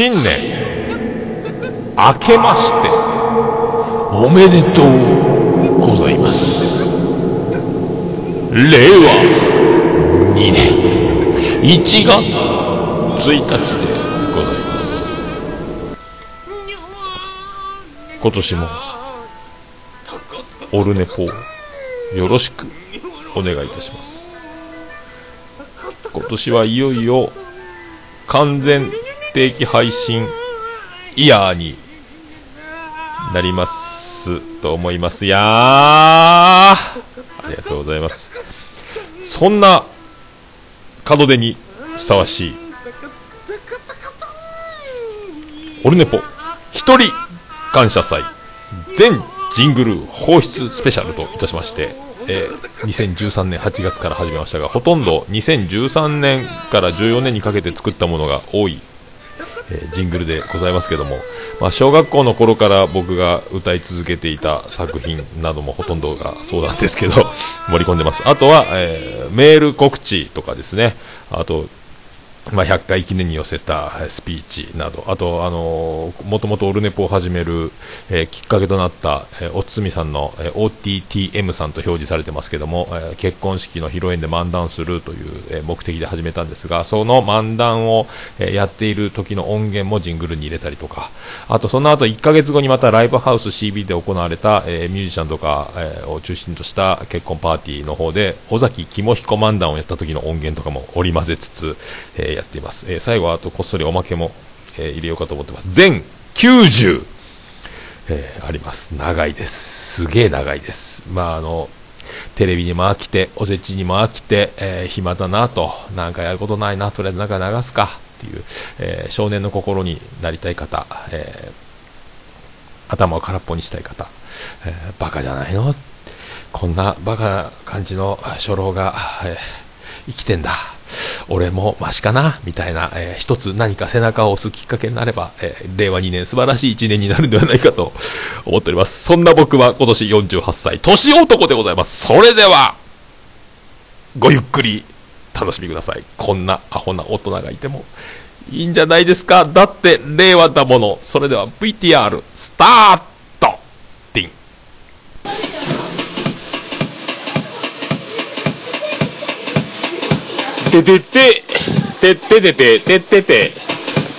新年明けましておめでとうございます。令和2年1月1日でございます。今年もオルネポよろしくお願いいたします。今年はいよいよ完全定期配信イヤーになりますと思いますやー。ありがとうございます。そんな門出にふさわしい。オルネポ一人感謝祭。全ジングル放出スペシャルといたしまして、えー2013年8月から始めましたがほとんど2013年から14年にかけて作ったものが多いえジングルでございますけども、まあ、小学校の頃から僕が歌い続けていた作品などもほとんどがそうなんですけど盛り込んでます。あとは、えーメール告知とかですね。あとまあ、100回記念に寄せたスピーチなど、あと、あのもともとオルネポを始める、えーきっかけとなった、えーおつみさんの、えー OTTM さんと表示されてますけども、えー結婚式の披露宴で漫談するという、えー目的で始めたんですが、その漫談を、えーやっている時の音源もジングルに入れたりとか、あとその後1ヶ月後にまたライブハウス CB で行われた、えーミュージシャンとか、えーを中心とした結婚パーティーの方で、尾崎肝彦漫談をやった時の音源とかも織り交ぜつつ、えーやっています。えー最後はあとこっそりおまけも、えー入れようかと思ってます。全90、えーあります。長いです。すげえ長いです。まああの、テレビにも飽きて、おせちにも飽きて、えー暇だなと、なんかやることないな、とりあえずなんか流すかっていう、えー少年の心になりたい方、えー頭を空っぽにしたい方、えーバカじゃないの？こんなバカな感じの初老が、え生きてんだ。俺もマシかなみたいな、えー一つ何か背中を押すきっかけになれば、えー令和2年素晴らしい1年になるんではないかと思っております。そんな僕は今年48歳、年男でございます。それでは、ごゆっくり楽しみください。こんなアホな大人がいてもいいんじゃないですかだって令和だもの。それでは VTR スタートティン。ててて、てっててて、てってて、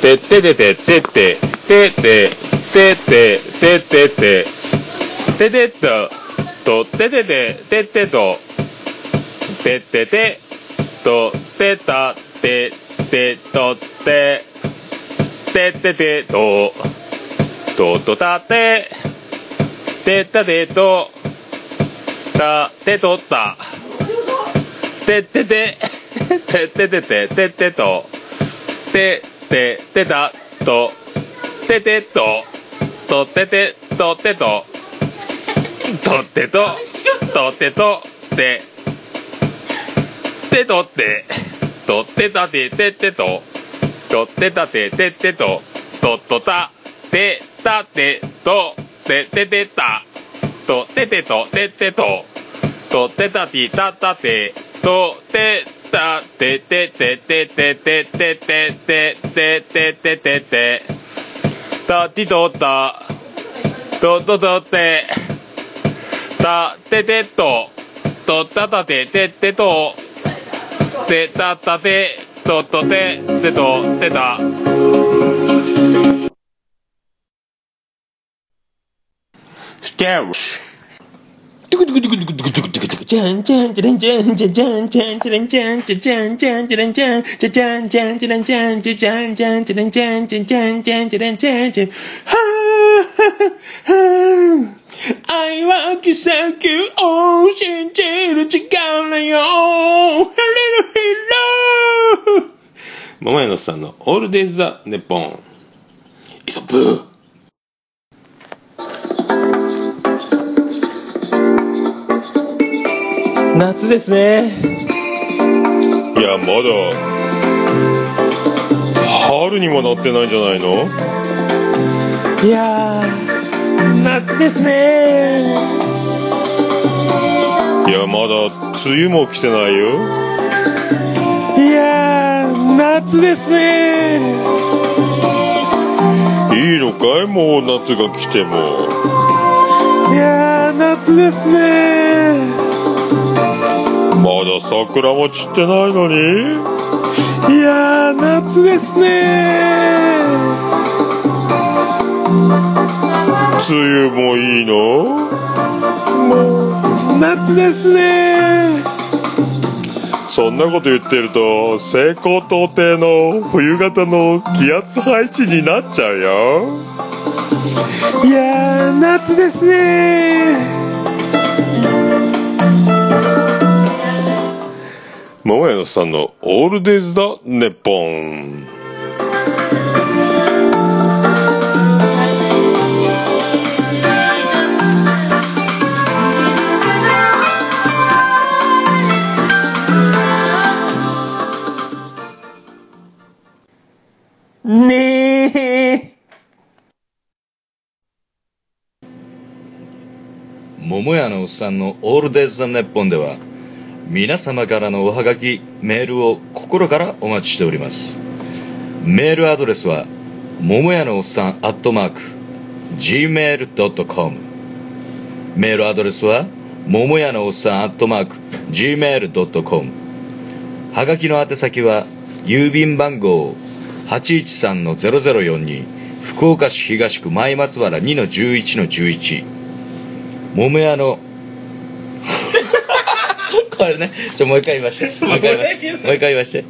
てっててて、てって、てって、てって、てってて、ててっと、とっててて、てってと、てってて、とってた、てってとって、てっててと、ととたて、てったてと、たてとった、てってて、てってててててと、てててたと、ててと、とっててとってと、とってと、とってと、て、てとって、とってたてててと、とってたてててと、とっとた、てたてと、てててた、とててとててと、とってたてたたて、とてた。てててててててててててててて、たてとた、とととて、たててと、とったたててってと、てたたて、とっとて、てと、てた。スチャンチャンチャレンチャンチャチャンチャンチャレンチャンチャチャンチャンチャレンチャンチャチャンチャンチャレンチャンチャチャンチャンチャレンチャンチャチャンチャンチャレンチャンチャはぁはぁはぁ愛は奇跡を信じる力よハレルヒロ桃屋のさんのオールデイズ・ザ・ネポン。急ソ夏ですね。いやまだ春にもなってないんじゃないの？いやー夏ですね。いやまだ梅雨も来てないよ。いやー夏ですね。いいのかいもう夏が来てもいやー夏ですねまだ桜も散ってないのに？いや夏ですね。梅雨もいいの？もう夏ですね。そんなこと言ってると西高東低の冬型の気圧配置になっちゃうよ。いや夏ですね。桃屋のさんのオールデイズだネッポン。ねえ。桃屋のおっさんのオールデイズ・ザ・ネッポンでは皆様からのおはがきメールを心からお待ちしております。メールアドレスは桃屋のおっさんアットマーク gmail.com メールアドレスは桃屋のおっさんアットマーク gmail.com はがきの宛先は郵便番号813-0042福岡市東区前松原2-11-11桃屋のこれね。ちょもう一回言いまして。もう一回言いましてもう一回言いまして。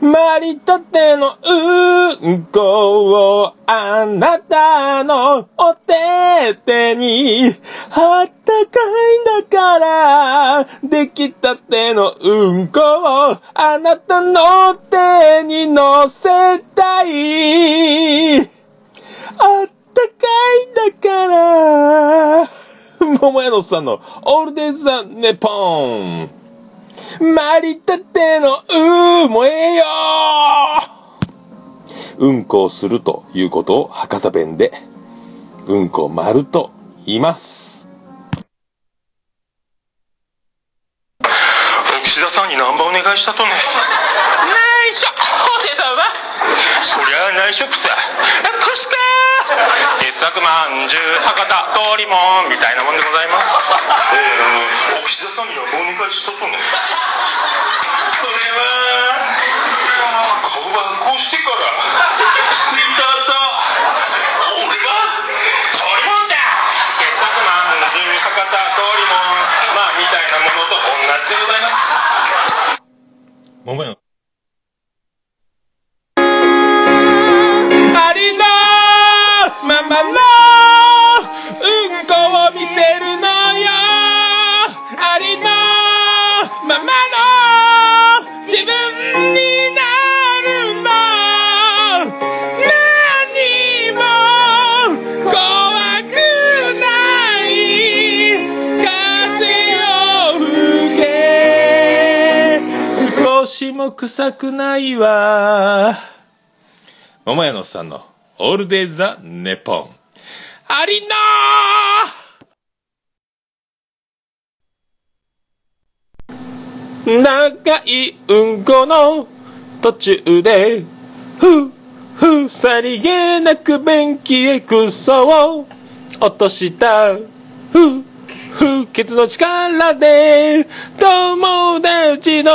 マリたてのうんこをあなたのお手手にあったかいんだからできたてのうんこをあなたの手に乗せたい。あったかいんだから 桃屋のおっさんのオールデイズ・ザ・ネポン。マリたてのうーもええよ。うんこをするということを博多弁で、うんこ丸と言います。岸田さんにナンバーお願いしたとね。内緒ホセさんはそりゃ内職さ。こした傑作まんじゅう博多通りもんみたいなもんでございます。えー、岸田さんにナンバーお願いしたとね。それは、顔がこうしてから。ツイッターだ俺が通りもんだ。傑作まんじゅう博多通りもん。まあみたいなものと同じでございます。桃屋ありのままのうんこを見せるのよ。ありのままの自分になるの。何も怖くない。風を吹け少しも臭くないわ。桃屋のおっさんのオールデイ・ザ・ネポン。ありのー長いうんこの途中で、ふ、ふ、さりげなく便器へクソを落とした。ふ、不潔の力で、友達の、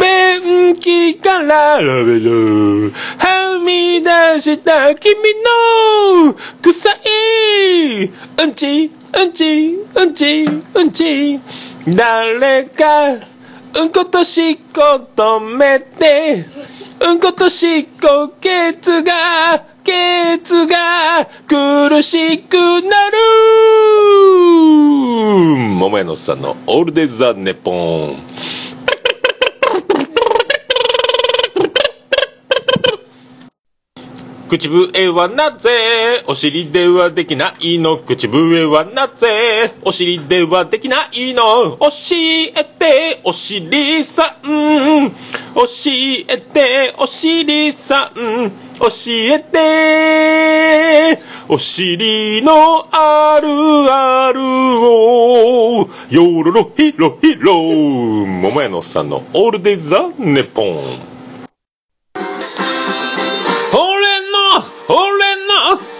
便器からラベルはみ出した君の臭い。うんちうんちうんちうんち。誰かうんことしっこ止めて。うんことしっこケツがケツが苦しくなる。桃屋のおっさんのオールデイズ・ザ・ネポン。口笛はなぜ？お尻ではできないの？口笛はなぜ？お尻ではできないの？教えてお尻さん。教えてお尻さん。教えて。お尻のあるあるを。よろろひろひろ桃屋のおっさんのオールデイズ・ザ・ネポン。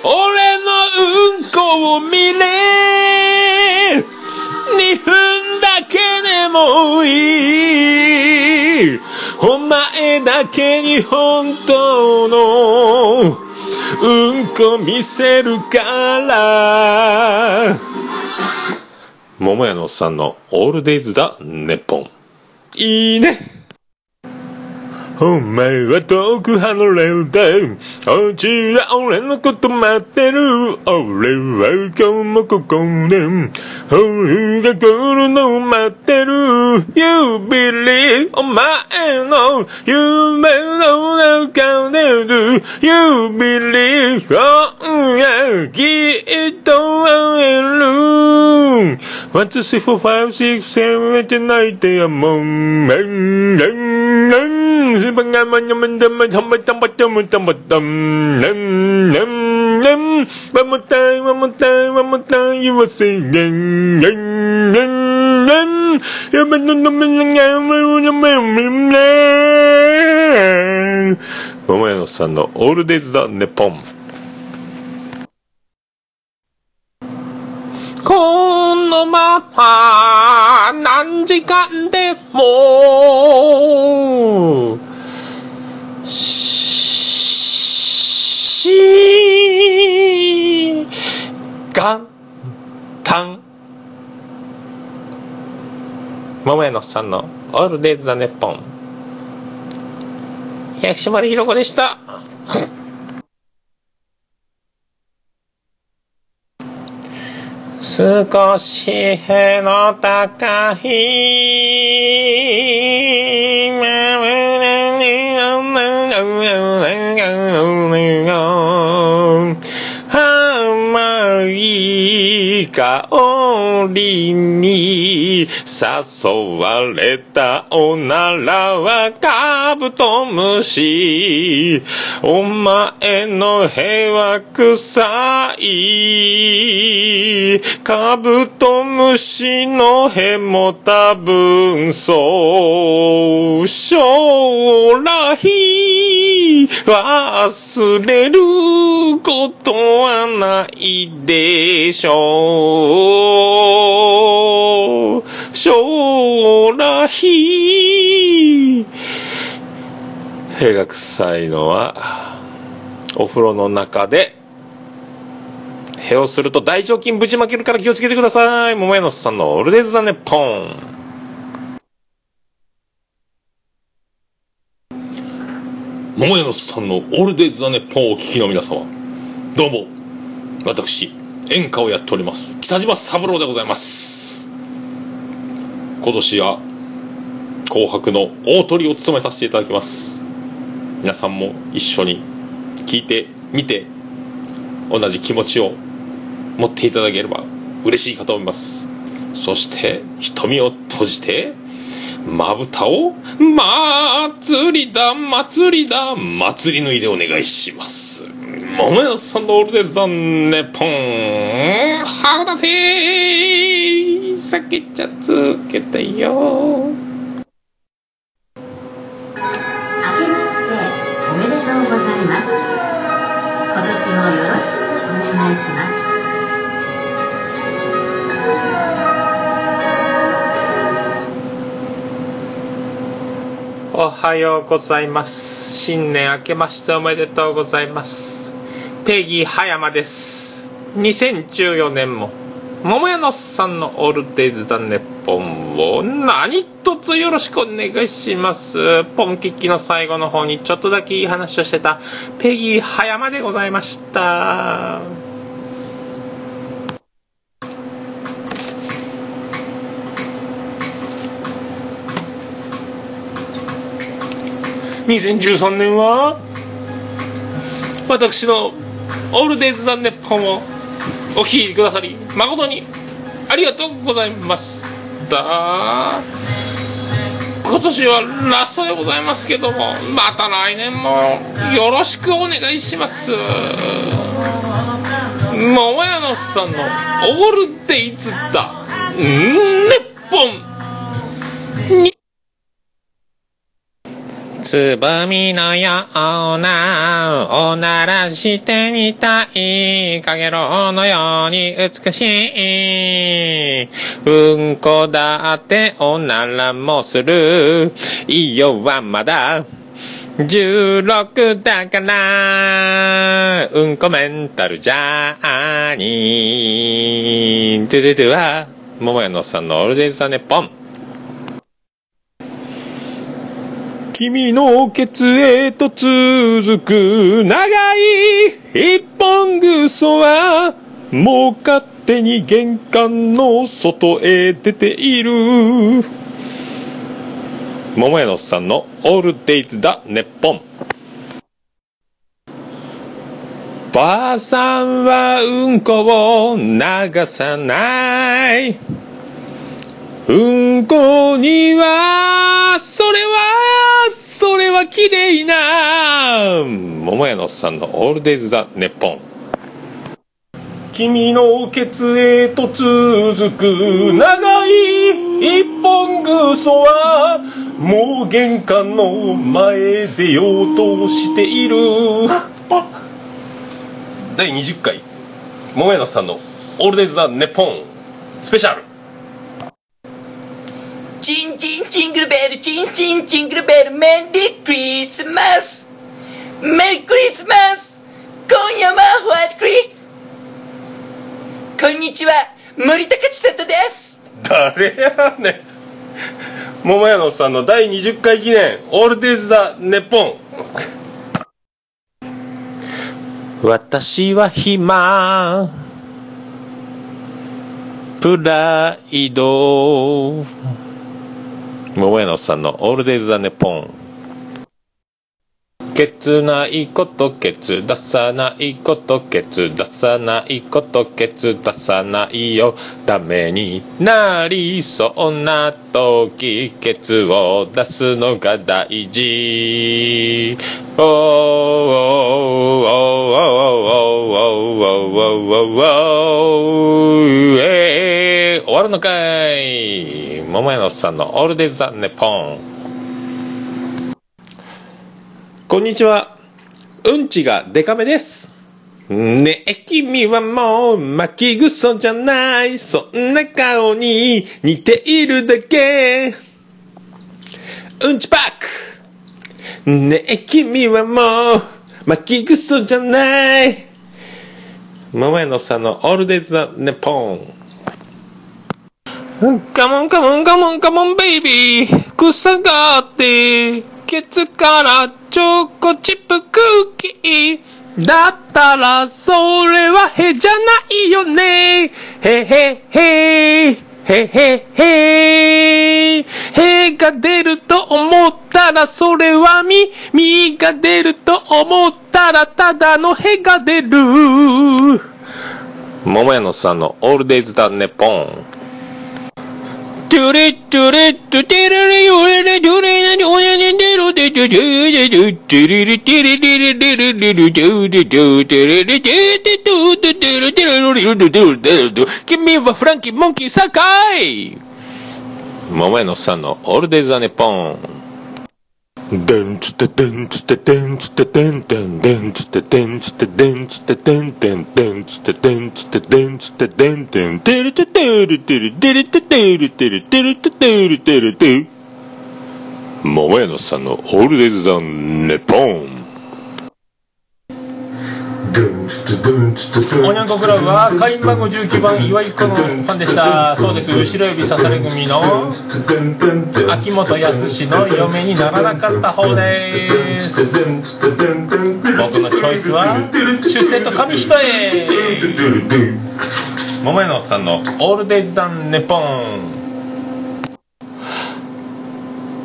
俺のうんこを見れ。2分だけでもいい。お前だけに本当のうんこ見せるから。桃屋のおっさんのオールデイズだネッポン。いいね。お前は遠く離れて、おうちは俺のこと待ってる。俺は今日もここで、俺が来るのを待ってる。You believe お前の夢の中でる。You believe 今夜きっと会える。One, two, three, four, five, six, seven, eight, nine, ten, もう、めん、めん、めん、このまま何時間でもしがんたん桃屋のさんのオールデイズ・ザ・ネッポン。薬師丸ひろ子でした。少しへの高い。甘いい香りに誘われたおならはカブトムシお前の屁は臭い。カブトムシの屁も多分そう。将来忘れることはない。でしょう。将来。屁が臭いのはお風呂の中で屁をすると大腸菌ぶちまけるから気をつけてください。桃屋のさんのオールデイズ・ザ・ネポン。桃屋のさんのオールデイズ・ザ・ネポンをお聞きの皆様どうも。私演歌をやっております。北島三郎でございます。今年は紅白の大トリを務めさせていただきます。皆さんも一緒に聞いて見て同じ気持ちを持っていただければ嬉しいかと思います。そして瞳を閉じてまぶたを祭りだ祭りだ祭り脱いでお願いします。桃屋さんのオールデザン。ネポンはだて酒茶つけてよ。明けましておめでとうございます。今年もよろしくお願いします。おはようございます。新年明けましておめでとうございます。ペギー葉山です。2014年も桃屋のさんのオールデイズ・ザ・ネッポンを何卒よろしくお願いします。ポンキッキの最後の方にちょっとだけいい話をしてたペギー葉山でございました。2013年は？私のオールデイズ・ザ・ネッポンをお聞きくださり誠にありがとうございました。今年はラストでございますけどもまた来年もよろしくお願いします。桃屋のさんの「オールデイズだ日本」つぼみのようなおならしてみたいかげろうのように美しいうんこだっておならもするいよはまだ16だから。うんこメンタルじゃーにトゥトゥトゥは桃屋のさんのオールデイズ・ザ・ネッポン。君のケツへと続く長い一本ぐそはもう勝手に玄関の外へ出ている。桃屋のさんのオールデイズだネッポン。ばあさんはうんこを流さない。うんこには、それは、それは綺麗な、桃屋のおっさんのオールデイズ・ザ・ネッポン。君のケツへと続く長い一本ぐそは、もう玄関の前出ようとしている。第20回、桃屋のさんのオールデイズ・ザ・ネッポン、スペシャル。チンチンチングルベルチンチンチングルベルメリークリスマス。メリークリスマス。今夜はホワイトクリこんにちは。森高千里です。誰やねん。桃屋のおっさんの第20回記念。オールデイズ・ザ・ネッポン。私は暇。プライド。桃屋のおっさんのオールデイズ・ザ・ネポン。ケツないことケツ出さないことケツ出さないことケツ出さないよ。ダメになりそうな時ケツを出すのが大事。おーおーおーおーおーおーおーおーおー。えー終わるのかい。桃屋のおっさんのオールデイズ・ザ・ネポン。こんにちは。うんちがデカめです。ねえ、君はもう巻きぐそじゃない。そんな顔に似ているだけ。うんちパック。ねえ、君はもう巻きぐそじゃない。桃屋のさんのオールデイズ・ザ・ネポン。カモンカモンカモンカモンベイビー草があってケツからチョコチップクッキーだったらそれはへじゃないよね。へへへーへ。へへーへが出ると思ったらそれはみ。みが出ると思ったらただのへが出る。桃屋のさんのオールデイズだネポン。トゥレットゥレトゥテレレヨレレトレレトゥレレテロテトゥトゥレトゥトゥレレテレレレレレレレトゥテトゥテレレテテトゥテテレテレレレレテトゥテレトゥ君はフランキーモンキーサカイ桃屋のさんのオールデイズ・ザ・ネポン。でんつてでんつてでんつてでんてんでんつてでんつてでんつてでんてんでんつてでんつてでんつてでんてんてるててるてるてるててるてるてるててるてるてる桃屋のさんのホールデイズ・ザ・ネポンおにゃんこクラブは会員番号19番岩井子のファンでした。そうです。後ろ指刺され組の秋元康の嫁にならなかった方です。僕のチョイスは出世と紙一重。桃屋のおっさんのオールデイズ・ザ・ネポン。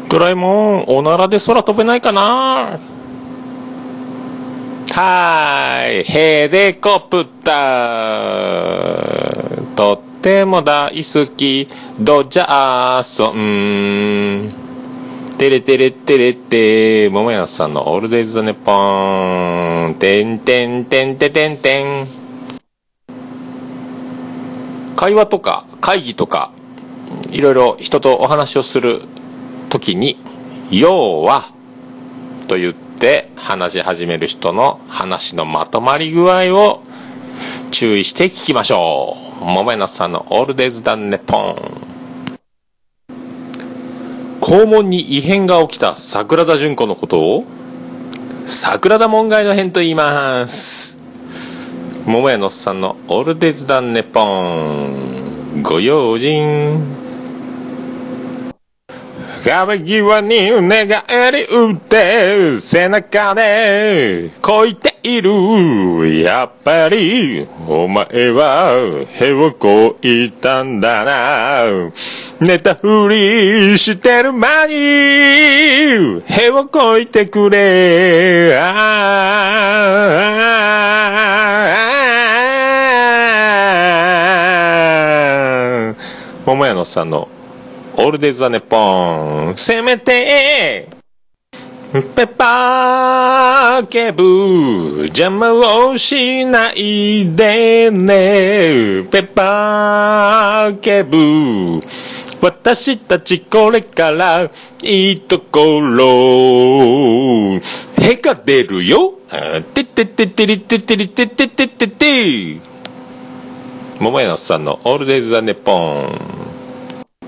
ドラえもんおならで空飛べないかな。はーい、ヘリコプター。とっても大好き、ドジャーソン。てれてれてれって、桃屋のおっさんのオールデイズ・ネッポン。てんてんてんててんてん。会話とか会議とか、いろいろ人とお話をするときに、要は、と言って話し始める人の話のまとまり具合を注意して聞きましょう。桃屋のさんのオールデイズ・ザ・ネポン。肛門に異変が起きた桜田淳子のことを桜田門外の変と言います桃屋のおっさんのオールデイズ・ダンネポンご用心壁際に寝返り打って背中でこいている。やっぱりお前はへをこいたんだな。寝たふりしてる間にへをこいてくれ。あー。桃屋のさんのオールデイズ・ザ・ネッポンせめてペッパーケブ邪魔をしないでね。ペッパーケブ私たちこれからいいところ。へが出るよ。ててててりててりってってててって。桃屋のさんのオールデイズ・ザ・ネッポン。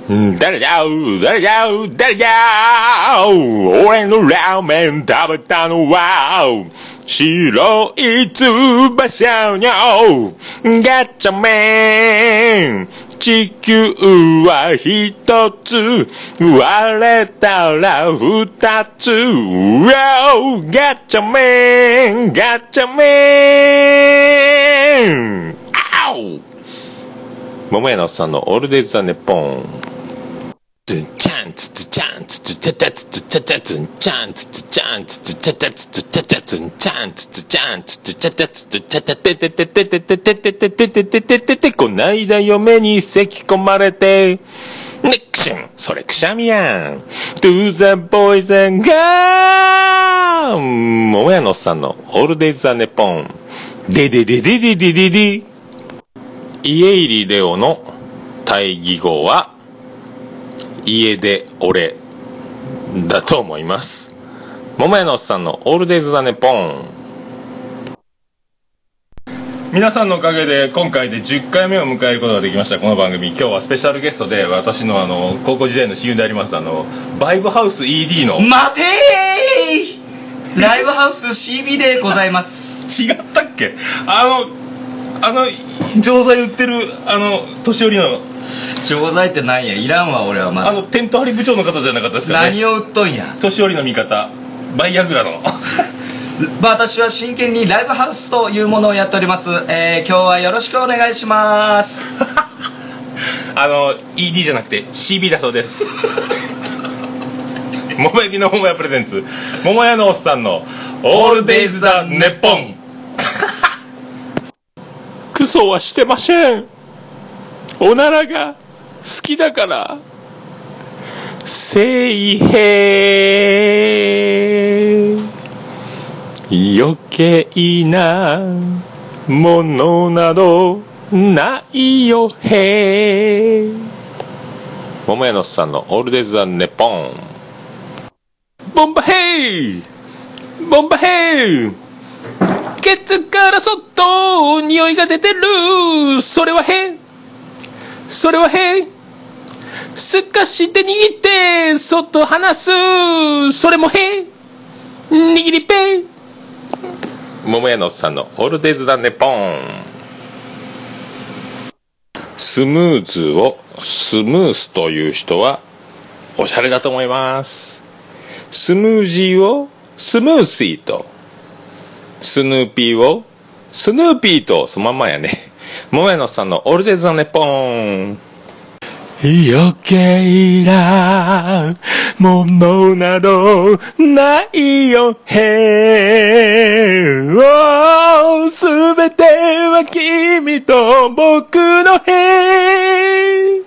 誰だ誰だ誰だ俺のラーメン食べたのは白い翼のガチャメン。地球は一つ。割れたら二つ。Wow ガチャメン。ガチャメン。アウ桃屋のおっさんのオールデイズ・ザ・ネポン。チャンツツチャンツツチャチャツツチャチャツンチャンツツチャンツツチャチャツツチャチャツンチャンツツチャンツツチャチャツツチャチャテテテテテテテテテテテテテテテこないだ嫁に咳込まれてネクションそれくしゃみやん To the boys and girls 桃屋のおっさんのオールデイズ・ザ・ネポンデデデデデデデデ家入りレオの対義語は家で俺だと思います。桃屋のおっさんのオールデイズ・ザ・ネポン。皆さんのおかげで今回で10回目を迎えることができました。この番組。今日はスペシャルゲストで私のあの高校時代の親友でありますあのバイブハウス ED の。待てー！ライブハウス CB でございます。違ったっけ？あのあの錠剤売ってるあの年寄りの。錠剤ってなんや？いらんわ俺はまだ。あのテント張り部長の方じゃなかったですかね。何を売っとんや？年寄りの味方。バイアグラの。私は真剣にライブハウスというものをやっております、えー、今日はよろしくお願いします。あの ED じゃなくて CB だそうです。桃焼きの桃屋プレゼンツ。桃屋のおっさんのオールデイズ・ザ・ネッポンクソはしてません。おならが好きだから。聖平余計なものなどないよへ桃屋のさんのオールデイズ・ザ・ネポン。ボンバヘイ！ボンバヘイケツからそっと匂いが出てる。それは変。それは変。すかして握ってそっと離す。それも変。握りペン桃屋のおっさんのオールデイズ・ザ・ネポン。スムーズをスムースという人はおしゃれだと思います。スムージーをスムーシーとスヌーピーを、スヌーピーと、そのまんまやね。桃屋のさんのオールデザネポーン。余計なものなどないよへすべては君と僕のへ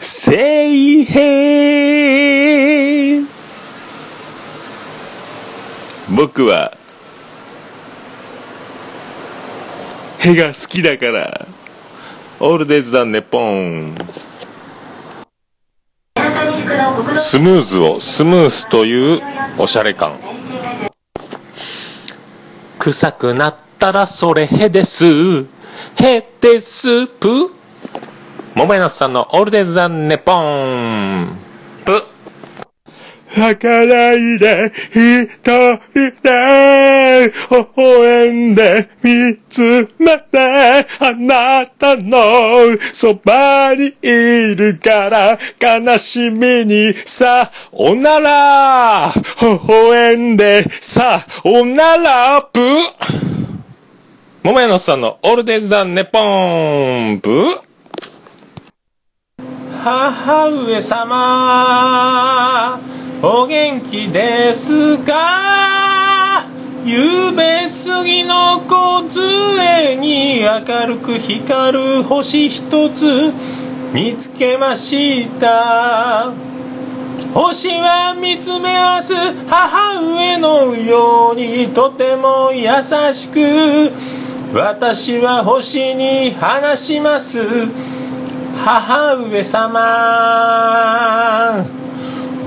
聖へ僕はへが好きだからオールデイズだネポンスムーズをスムースというおしゃれ感臭くなったらそれへです。へでスープ。桃屋のさんのオールデイズ・ザ・ネポン。泣かないで、一人で、微笑んで、見つめて、あなたのそばにいるから、悲しみにさ、おなら、微笑んで、さ、おなら、ぷ。桃屋のさんのオールデイズ・ザ・ネポン。ぷ。母上様、お元気ですか夕べ過ぎの小杖に明るく光る星一つ見つけました。星は見つめ合わす。母上のようにとても優しく私は星に話します。母上様。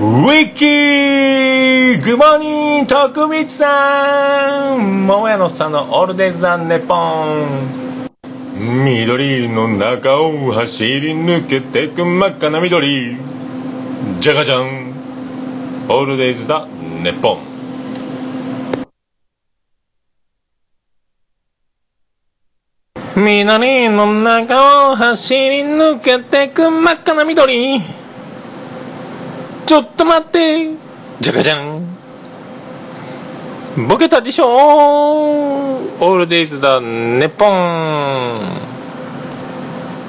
ウィッキーグモニング徳光さん桃屋のさんのオールデイズ・ザ・ネポン。緑の中を走り抜けてく真っ赤な緑じゃがじゃんオールデイズ・ザ・ネポン。緑の中を走り抜けてく真っ赤な緑。ちょっと待って。じゃかじゃんボケたでしょ。オールデイズだネポン。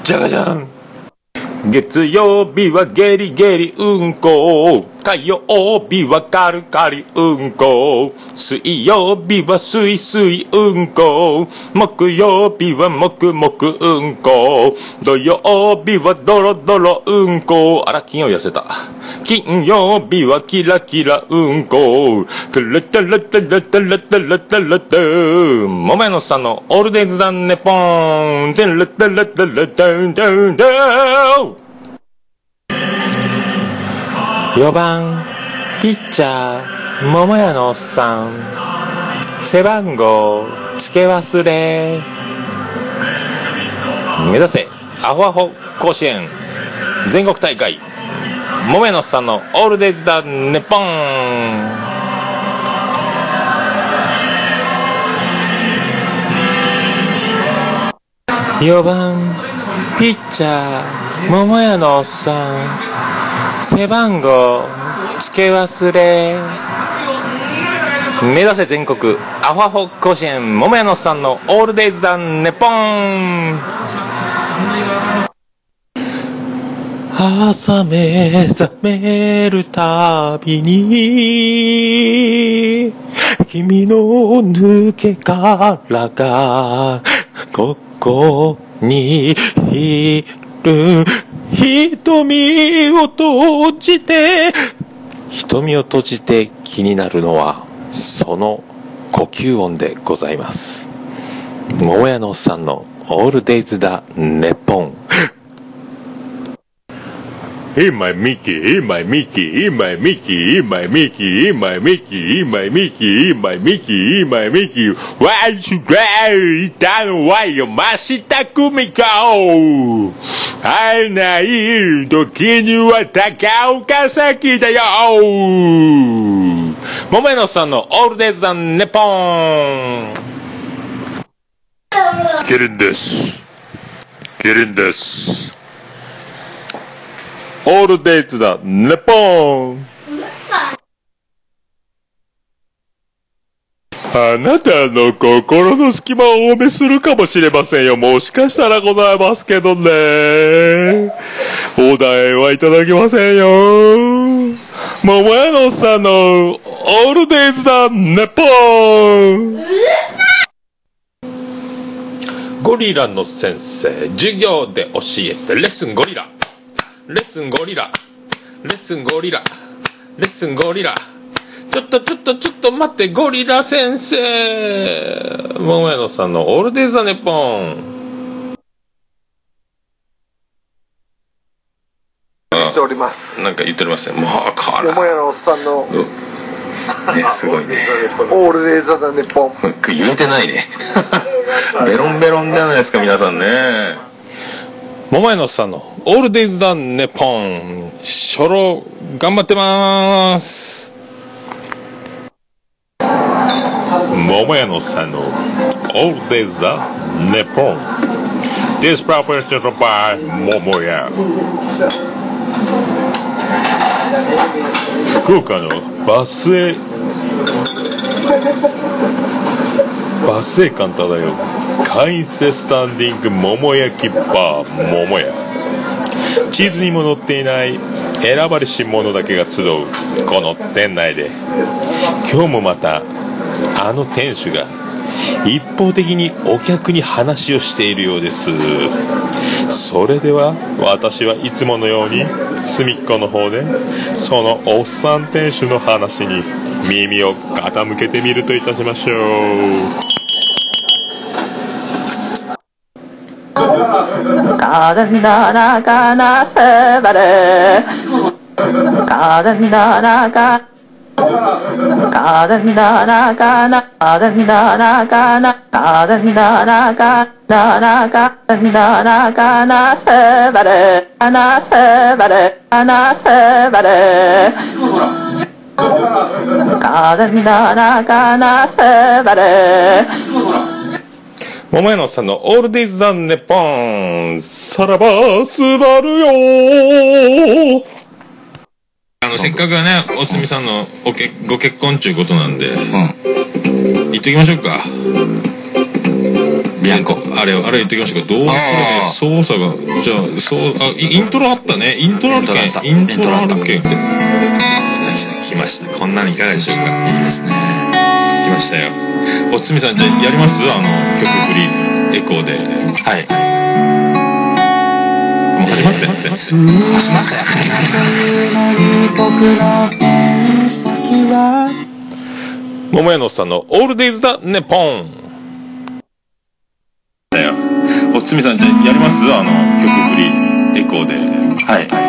じゃがじゃん月曜日はゲリゲリうんこ。火曜日はカルカリうんこ。水曜日はスイスイうんこ。木曜日はもくもくうんこ。土曜日はドロドロうんこ。あら金曜痩せた金曜日はキラキラうんこ。トゥルトゥルトゥルトゥルトゥルトゥルトゥ桃屋のさんのオールデイズだネポントゥルトゥルトゥルトゥルトゥルトゥ4番ピッチャー桃屋のおっさん。背番号付け忘れ。目指せアホアホ甲子園。全国大会。桃屋のおっさんのオールデイズだネポン。4番ピッチャー桃屋のおっさん。背番号付け忘れ。目指せ全国アホアホ甲子園桃屋のさんのオールデイズだネポン朝目覚めるたびに君の抜け殻がここにいる。瞳を閉じて瞳を閉じて気になるのはその呼吸音でございます。桃屋のおっさんのオールデイズだネッポン。In my Mickey, in my Mickey, in my Mickey, in my Mickey, in my Mickey, in my Mickey, in my Mickey, in my Mickey. Why you go? いたのは山下久美子。会えない時には高岡崎だよ。桃屋のおっさんのオールデイズだネポンキリンです。キリンです。オールデイズだ、ネポン。あなたの心の隙間をお埋めするかもしれませんよ。もしかしたらございますけどね。お題はいただきませんよ。桃屋のおっさんのオールデイズだ、ネポン。ゴリラの先生授業で教えてレッスンゴリラレッスンゴリラレッスンゴリラレッスンゴリラちょっとちょっとちょっと待って、ゴリラ先生。桃屋のさんのオールデザ・ネッポン。しておりますなんか言っておりますね。もう、これ。桃屋のおっさんのね、すごいね。オールデイザダネポン言えてないね。ベロンベロンじゃないですか、皆さんね。桃屋のさんのオールデイズ・ザ・ネポン。初老、頑張ってまーす。桃屋のさんのオールデイズ・ザ・ネポン。This proposition by 桃屋。福岡のバスへバスへ館漂う会員制スタンディング桃焼きバー桃屋。地図にも載っていない選ばれし者だけが集うこの店内で。今日もまたあの店主が一方的にお客に話をしているようです。それでは私はいつものように隅っこの方でそのおっさん店主の話に耳を傾けてみるといたしましょう。 가든다 나가 나 세바레 가든다 나가 가든다 나가 나 가든다 나가 나 가든다 나가 나나 가든다 나가 나 세바레나 세바레나 세바레 가든다 나가 나 세바레 桃屋のさんのオールデイズ・ザ・ネッポンさらばすばるよあの、せっかくね、おつみさんのおけご結婚ちゅうことなんで、言っときましょうか。ビアンコあれ、あれ言っときましょうか。どうね、操作が、じゃあ、そう、あ、イイントロあったね。イントロあるけん。イントロあるけん。来た来た、来ました。こんなのいかがでしょうか。いいですね。来ましたよ。おつみさん、じゃあやります？あの、曲振り、エコーで。はい。もう始まって。始まったよ。桃屋の？おっさんの？オールデイズ・だネポン。だよ。おつみさん、じゃあやります？あの、曲振り、エコーで。はい。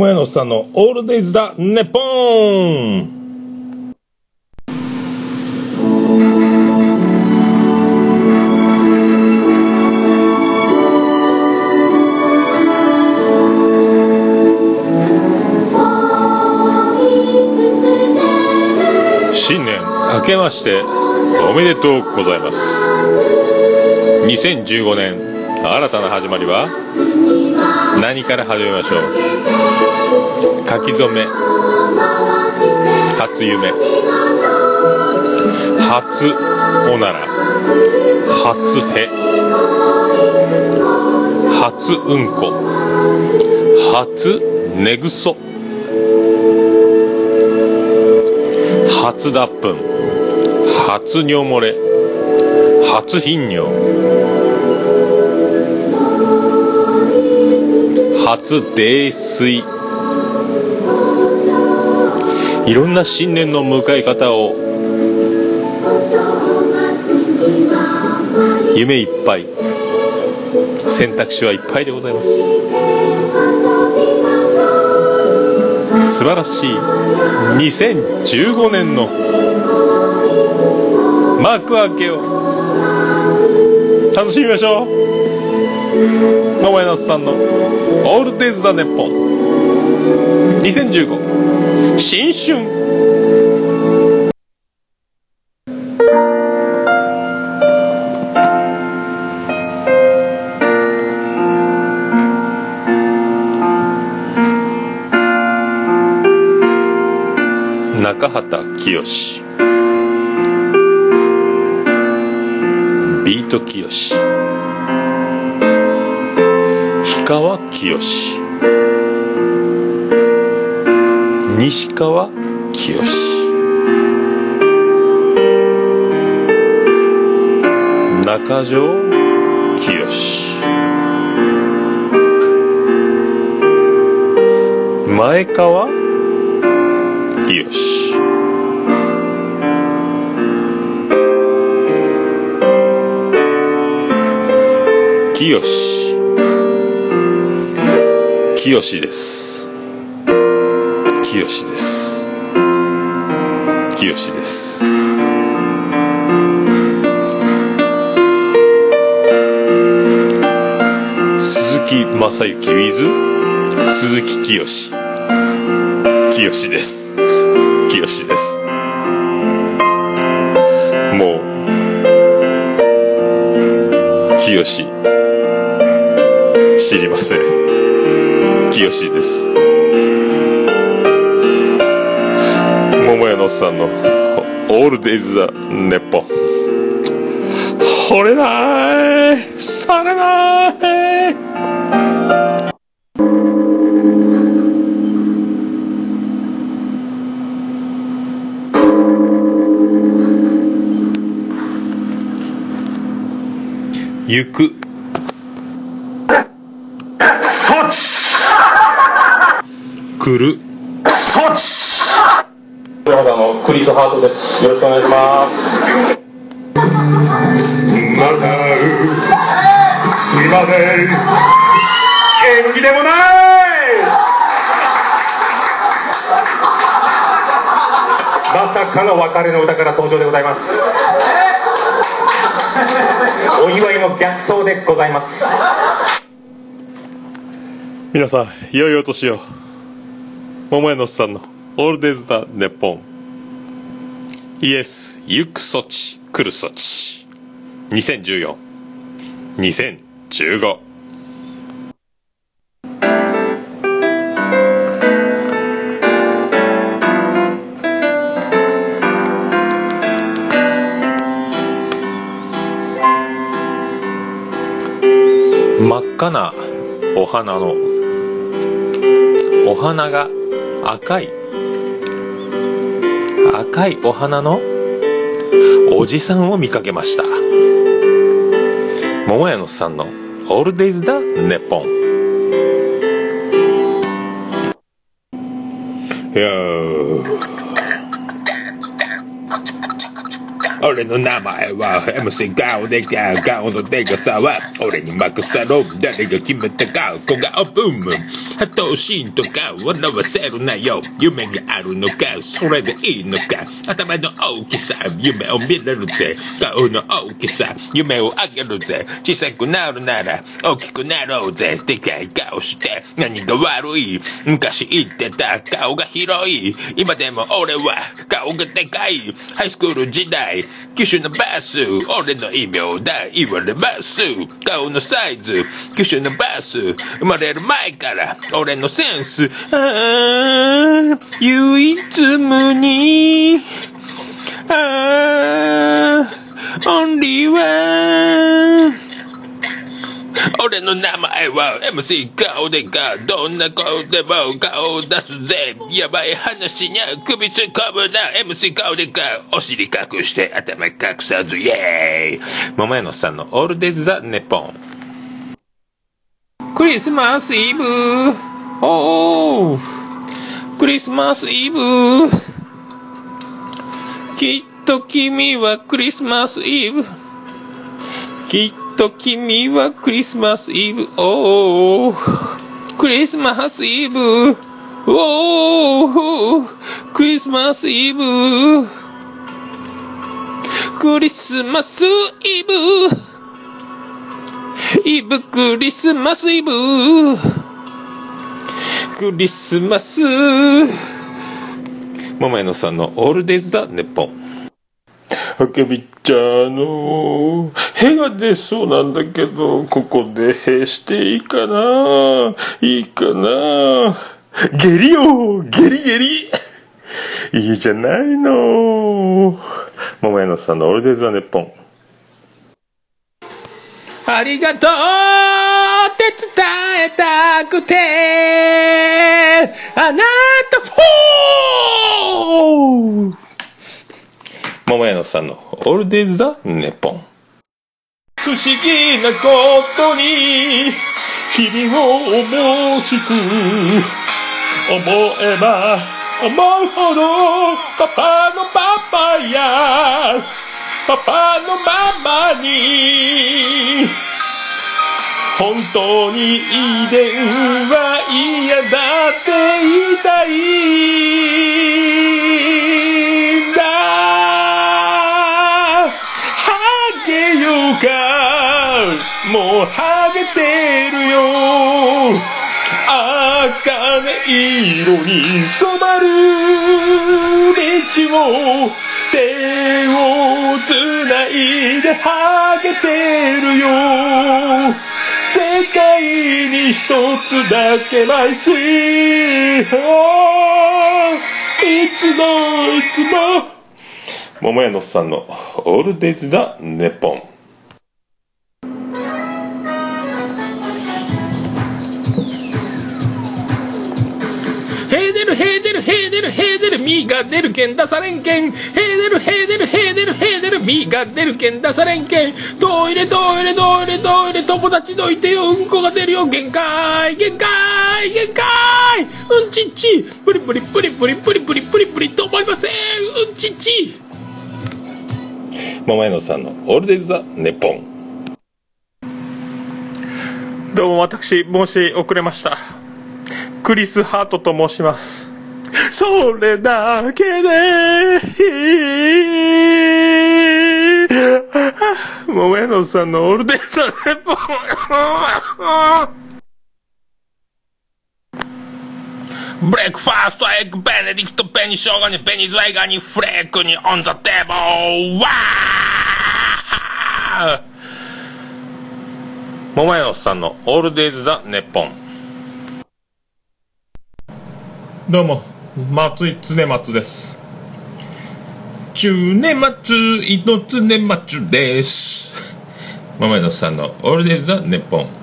桃屋のおっさんのオールデイズだネポン。新年明けましておめでとうございます。2015年新たな始まりは何から始めましょう？書き初め。初夢。初おなら。初へ。初うんこ。初寝ぐそ。初脱粉。初尿漏れ。初頻尿。初泥酔。いろんな新年の迎え方を。夢いっぱい。選択肢はいっぱいでございます。素晴らしい。2015年の幕開けよう楽しみましょう。桃井のおっさんの「オールデイズ・ザ・ネッポン」2015新春。中畑清。ビート清。氷川きよし西川きよし中条きよし前川きよしきよしきよしです。きよしです。きよしです。鈴木正幸 with 鈴木きよしきよしです。きよしです。もうきよし。知りません。きよしです。さんの「オールデイズ・ザ・ネッポン」惚れないされない。よろしくお願いします。また会う。今でえのきでもない。まさかの別れの歌から登場でございます。お祝いの逆走でございます。皆さん良いお年を。桃屋のおっさんの「オールデイズ・ザ・ネッポン」イエス行くそち来るそち20142015真っ赤なお花のお花が赤い。赤いお花のおじさんを見かけました。桃屋のさんの「オールデイズ・だネッポン」俺の名前は MC 顔でか顔のでかさ。は俺に任せろ。誰が決めたか小顔ブーム後押しとか。笑わせるなよ。夢があるのか。それでいいのか。頭の大きさ夢を見れるぜ顔の大きさ夢をあげるぜ小さくなるなら大きくなろうぜでかい顔して何が悪い昔言ってた顔が広い今でも俺は顔がでかいハイスクール時代九州のバス俺の異名だ言われます顔のサイズ九州のバス生まれる前から俺のセンスああ唯一無二ああオンリーワン俺の名前は MC 顔でかどんな顔でも顔を出すぜ。やばい話にゃ首突っ込むな。MC 顔でかお尻隠して頭隠さず。イエーイ。桃屋のさんのオールデイズ・ザ・ネポン。クリスマスイブ。おー。クリスマスイブ。きっと君はクリスマスイブ。きっと君はクリスマスイブ。おおクリスマスイブ。おおクリスマスイブ。クリスマスイブ。イブクリスマスイブ。クリスマス。桃屋のさんのオールデイズだネッポン。あけびっちゃんあのへが出そうなんだけどここでへしていいかな？いいかな？下痢よ！下痢下痢！いいじゃないの！桃屋のさんのオールデイズだネッポン。ありがとうって伝えたくて、あなた桃屋のさんのオールデイズだネポン。不思議なことに、日々を重しく、思えば思うほど、パパのパパや、パパのママに本当に遺伝は嫌だって言いたいんだハゲようかもうハゲてるよ茜色に染まる道を手をつないでハゲてるよ世界に一つだけないしいつもいつも。桃屋のさんのオールデイズだネポン。るへー出るへー出るへー出るみが出るけん出されんけん。へー出るへー出るへー出るへー出るみが出るけん出されんけん。トイレトイレトイレトイレ友達どいてようんこが出るよ限界限界限界。うんちっち。プリプリプリプリプリプリプリプリ止まりません。うんちっち。桃屋のさんのオールデイズ・ザ・ネポン。どうも私申し遅れましたクリス・ハートと申します。それだけでいい。桃屋のさんのオールデイズ・ザ・ネポン。ブレックファーストエッグベネディクトペニショウガニペニズワイガニフレークにオンザテーブルわー桃屋のさんのオールデイズ・ザ・ネッポンどうも松井常松です。中年松井の常松です。桃井のさんのオールデイズ・ザ・ネポン。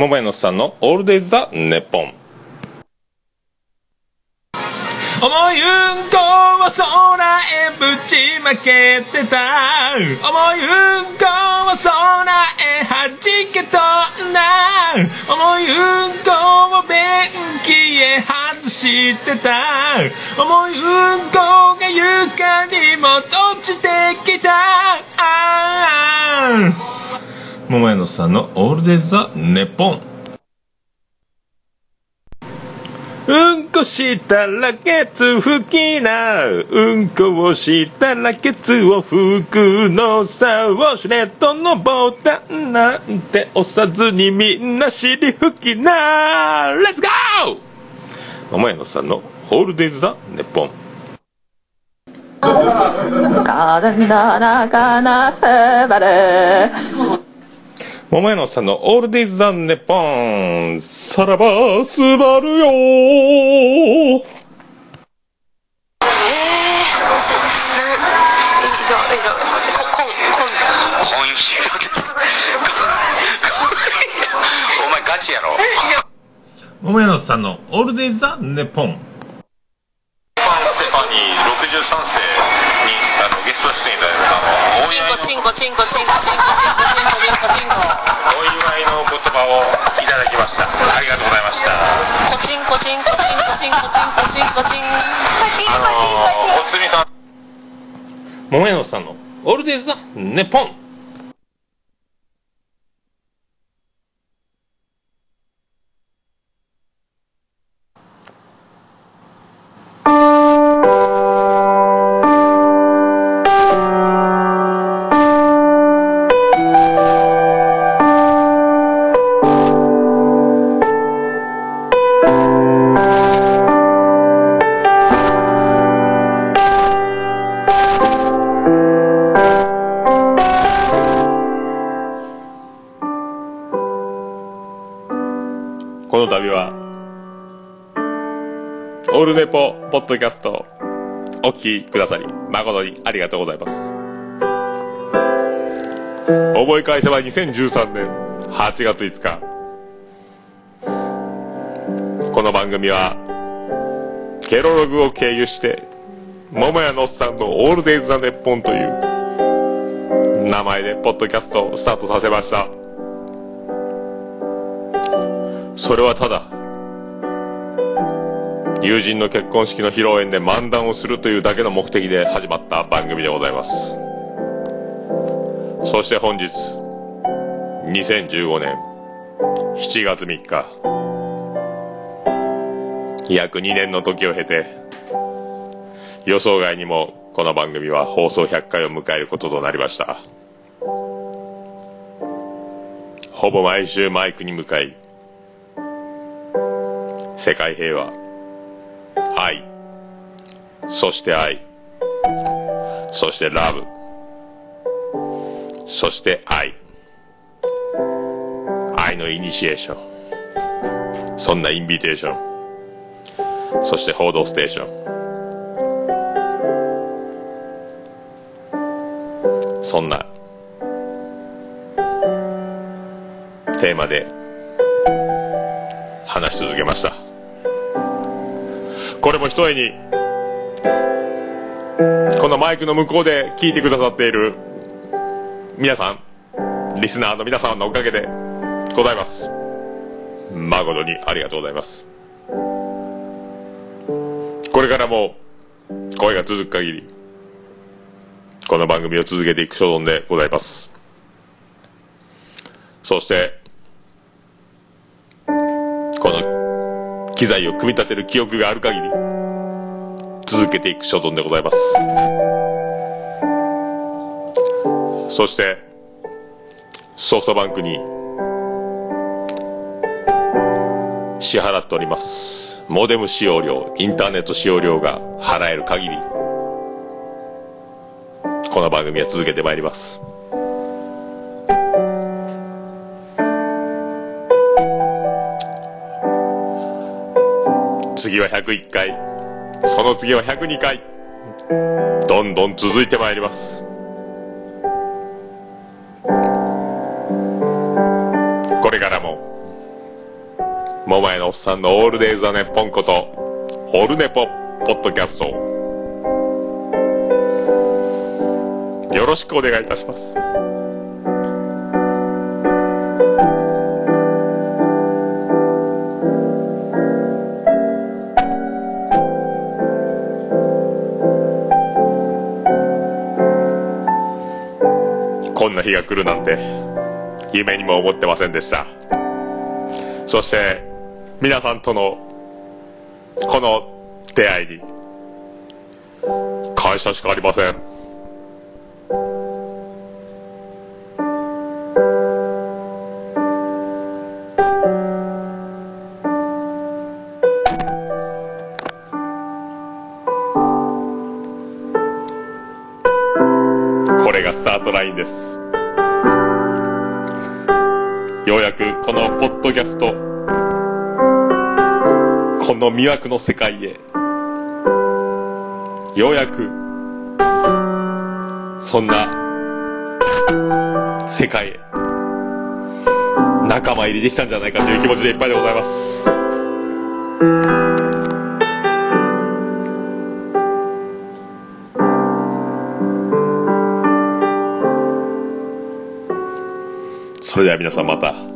桃屋のさんのオールデイズ・ザ・ネポン。思いうんこを空へぶちまけてた。思いうんこを空へ弾けとんだ思いうんこを便器へ外してた。思いうんこが床にも落ちてきた。あー桃屋のさんのオールデイズ・ザ・ネポン。うんこしたらケツ拭きな。うんこをしたらケツを拭くのさ。ウォシュレットのボタンなんて押さずにみんな尻拭きな。レッツゴー桃屋のさんのオールデイズ・ザ・ネポン。風の中なすばる桃屋のさんのオールデイズ・ザ・ネポンさらばすばるよ。ー紺色ですお前ガチやろ桃屋のさんのオールデイズ・ザ・ネポンパンステファニー63世寿司いなあのチンコチンコチンコチンコチンコチンコチンコチンコチンコお祝いの言葉をいただきましたありがとうございましたコチンコチンコチンコチンコチンコチンコチンコチンコチンコチンンドキャスト、お聞きくださり、誠にありがとうございます。思い返せば2013年8月5日。この番組は、ケロログを経由して、桃屋のおっさんのオールデイズ・ザ・ネッポンという名前でポッドキャストをスタートさせました。それはただ、友人の結婚式の披露宴で漫談をするというだけの目的で始まった番組でございます。そして本日、2015年7月3日、約2年の時を経て、予想外にもこの番組は放送100回を迎えることとなりました。ほぼ毎週マイクに向かい、世界平和、愛、そして愛、そしてラブ、そして愛、愛のイニシエーション、そんなインビテーション、そして報道ステーション、そんな。テーマで話し続けました。これもひとえに、このマイクの向こうで聞いてくださっている皆さん、リスナーの皆さんのおかげでございます。誠にありがとうございます。これからも声が続く限り、この番組を続けていく所存でございます。そして、機材を組み立てる記憶がある限り、続けていく所存でございます。そして、ソフトバンクに支払っております。モデム使用料、インターネット使用料が払える限り、この番組は続けてまいります。次は101回、その次は102回、どんどん続いてまいります。これからも、桃屋のおっさんのオールデイ・ザ・ネポンこと、オルネポ・ポッドキャスト、よろしくお願いいたします。んな日が来るなんて、夢にも思ってませんでした。そして、皆さんとの、この出会いに、感謝しかありません。これがスタートラインです。ポッドキャスト、この魅惑の世界へ、ようやく、そんな世界へ、仲間入りできたんじゃないかという気持ちでいっぱいでございます。それでは皆さんまた、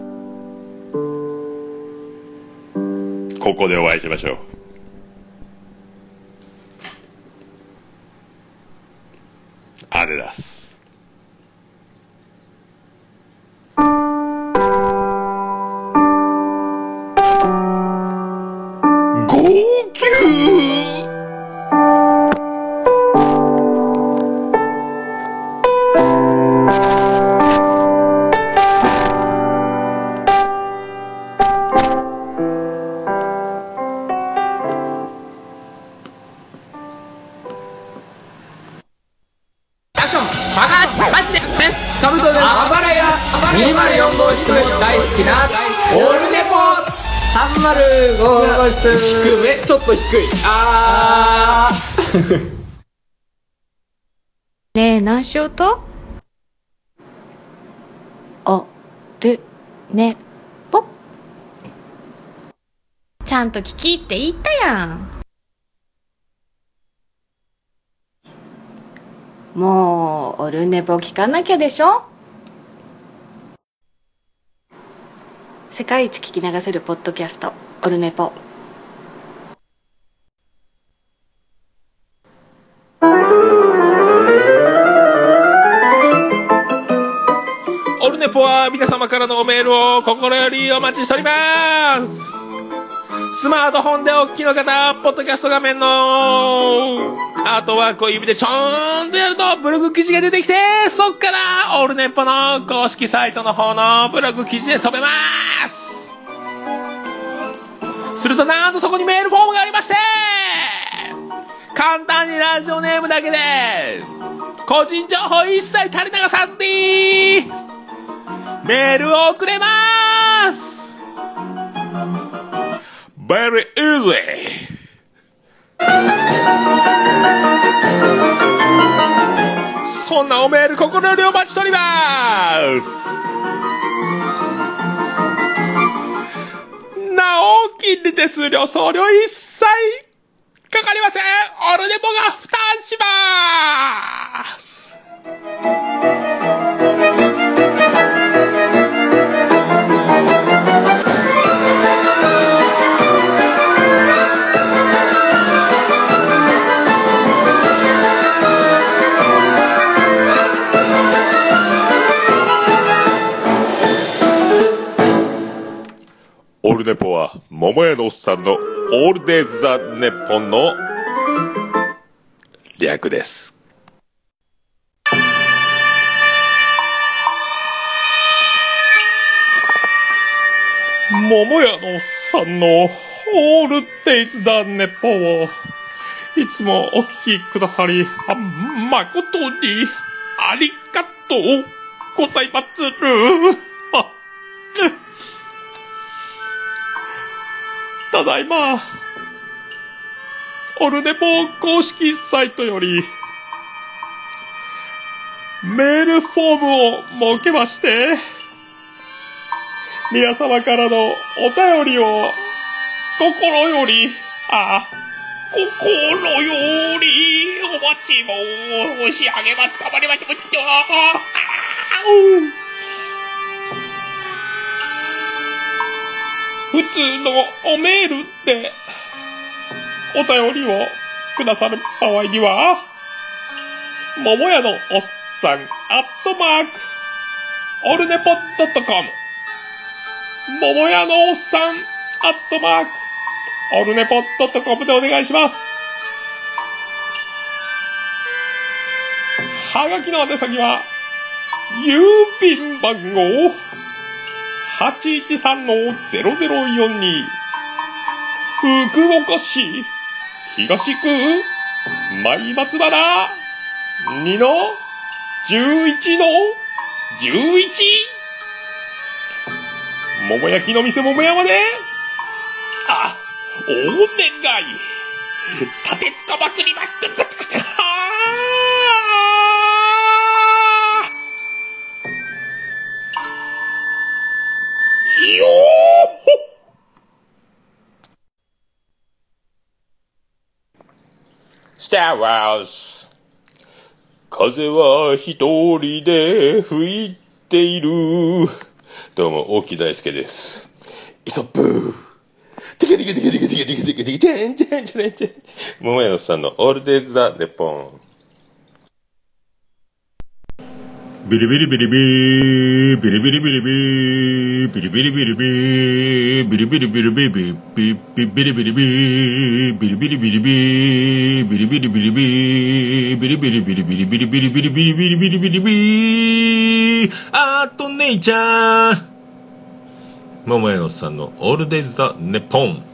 ここでお会いしましょう。低い。あ ねえ何しようと？おるねぽちゃんと聞きって言ったやん。もうオルネポ聞かなきゃでしょ？世界一聞き流せるポッドキャストオルネポオルネポは皆様からのメールを心よりお待ちしております。スマートフォンでお聞きの方、ポッドキャスト画面のアートワークを指でちょーんとやるとブログ記事が出てきて、そっからオルネポの公式サイトの方のブログ記事で飛べます。するとなんとそこにメールフォームがありまして簡単にラジオネームだけです個人情報一切垂れ流さずにメールを送れます !Very easy! そんなおメール心よりお待ちしておりますなお、金利手数料、送料一切かかりません。オルネポが負担します。オルネポは、桃屋のおっさんのオールデイズ・ザ・ネッポンの略です。桃屋のおっさんのオールデイズ・ザ・ネッポンをいつもお聞きくださり、あ誠にありがとうございまする。ただいま、オルネポ公式サイトより、メールフォームを設けまして、皆様からのお便りを、心より、あ、心より、お待ち申し上げます。かまりまちもち普通のおメールでお便りをくださる場合には、桃屋のおっさん、アットマーク、オルネポドットコム。桃屋のおっさん、アットマーク、オルネポドットコムでお願いします。はがきの宛先は、郵便番号、813-0042福岡市東区前松原2の11の 11! 桃焼きの店桃山で、あ、お願い。立てつか祭りまースター・ワーズ風は一人で吹いている。どうも、大木大輔です。イソップテケテケテケテケテケテケテケテケテンテンチェンテン。桃屋のさんのオールデイズ・ザ・ネポン。ビリビリビリビー、ビリビリビリビー、ビリビリビリビー、ビリビリビリビー、ビビビリビリビー、ビリビリビリビー、ビリビリビリビー、ビリビリビリビリビリビリビリビリビリビリビリビー、アートネイチャー。桃屋のさんのオールデイズ・ザ・ネポン。